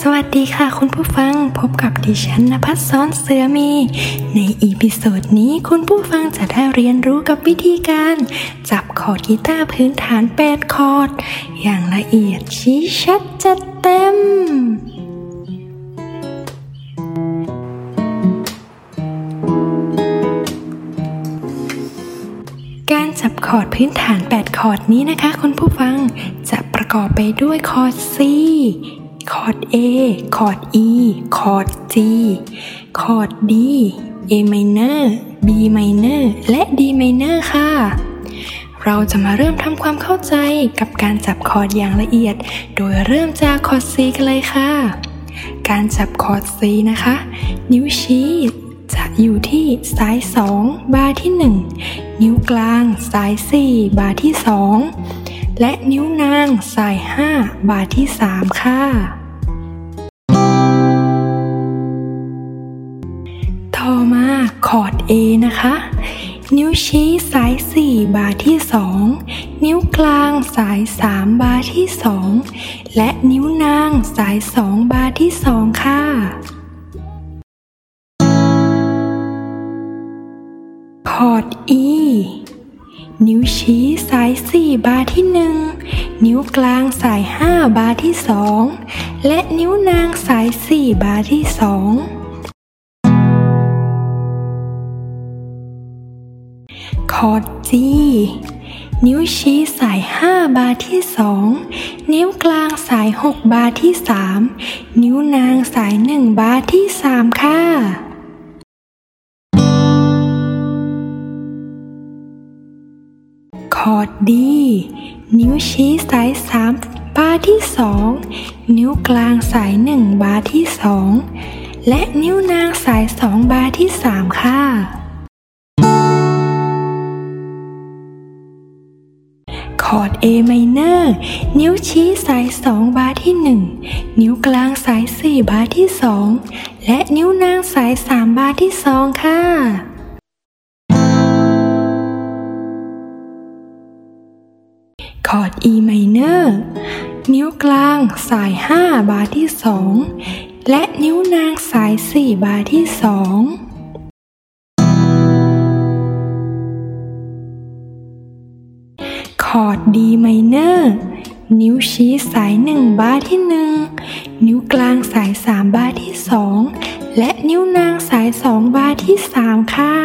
สวัสดีค่ะคุณผู้ฟังพบกับดิฉันนภัสซ้อนเสือมี ใน episode นี้คุณผู้ฟังจะได้เรียนรู้กับวิธีการ จับคอร์ดกีตาร์พื้นฐาน8คอร์ด อย่างละเอียดชี้ชัดจัดเต็ม การจับคอร์ดพื้นฐาน 8 คอร์ดนี้นะคะ คุณผู้ฟังจะประกอบไปด้วยคอร์ด C คอร์ด A คอร์ด E คอร์ด G คอร์ด D A minor E minor และ D minor ค่ะ เราจะมาเริ่มทำความเข้าใจกับการจับคอร์ดอย่างละเอียด โดยเริ่มจากคอร์ด C กันเลยค่ะ การจับคอร์ด C นะคะ นิ้วชี้จะอยู่ที่สาย 2 บาร์ที่ 1 นิ้วกลางสาย 4 บาร์ที่ 2 และนิ้วนางสาย 5 บาร์ที่ 3 ค่ะ ต่อมาคอร์ด A นะคะ นิ้วชี้สาย 4 บาร์ที่ 2 นิ้วกลางสาย 3 บาร์ที่ 2 และนิ้วนางสาย 2 บาร์ที่ 2 ค่ะคอร์ด E นิ้วชี้สาย 4 บาร์ที่ 1 นิ้วกลางสาย 5 บาร์ที่ 2 และนิ้วนางสาย 4 บาร์ที่ 2 คอร์ด G นิ้วชี้สาย 5 บาร์ที่ 2 นิ้วกลางสาย 6 บาร์ที่ 3 นิ้วนางสาย 1 บาร์ที่ 3 ค่ะคอร์ด D นิ้วชี้สาย 3 บาร์ที่ 2 นิ้วกลางสาย 1 บาร์ที่ 2 และนิ้วนางสาย 2 บาร์ที่ 3 ค่ะ A minor นิ้วชี้สาย 2 บาร์ที่ 1 นิ้วกลางสาย 4 บาร์ที่ 2 และนิ้วนางสาย 3 บาร์ที่ 2 ค่ะคอร์ด E minor นิ้วกลางสาย 5 บาร์ที่ 2 และนิ้วนางสาย 4 บาร์ที่ 2 คอร์ด D minor นิ้วชี้สาย1บาร์ที่1นิ้วกลางสาย3บาร์ที่2และนิ้วนางสาย2บาร์ที่3ค่ะ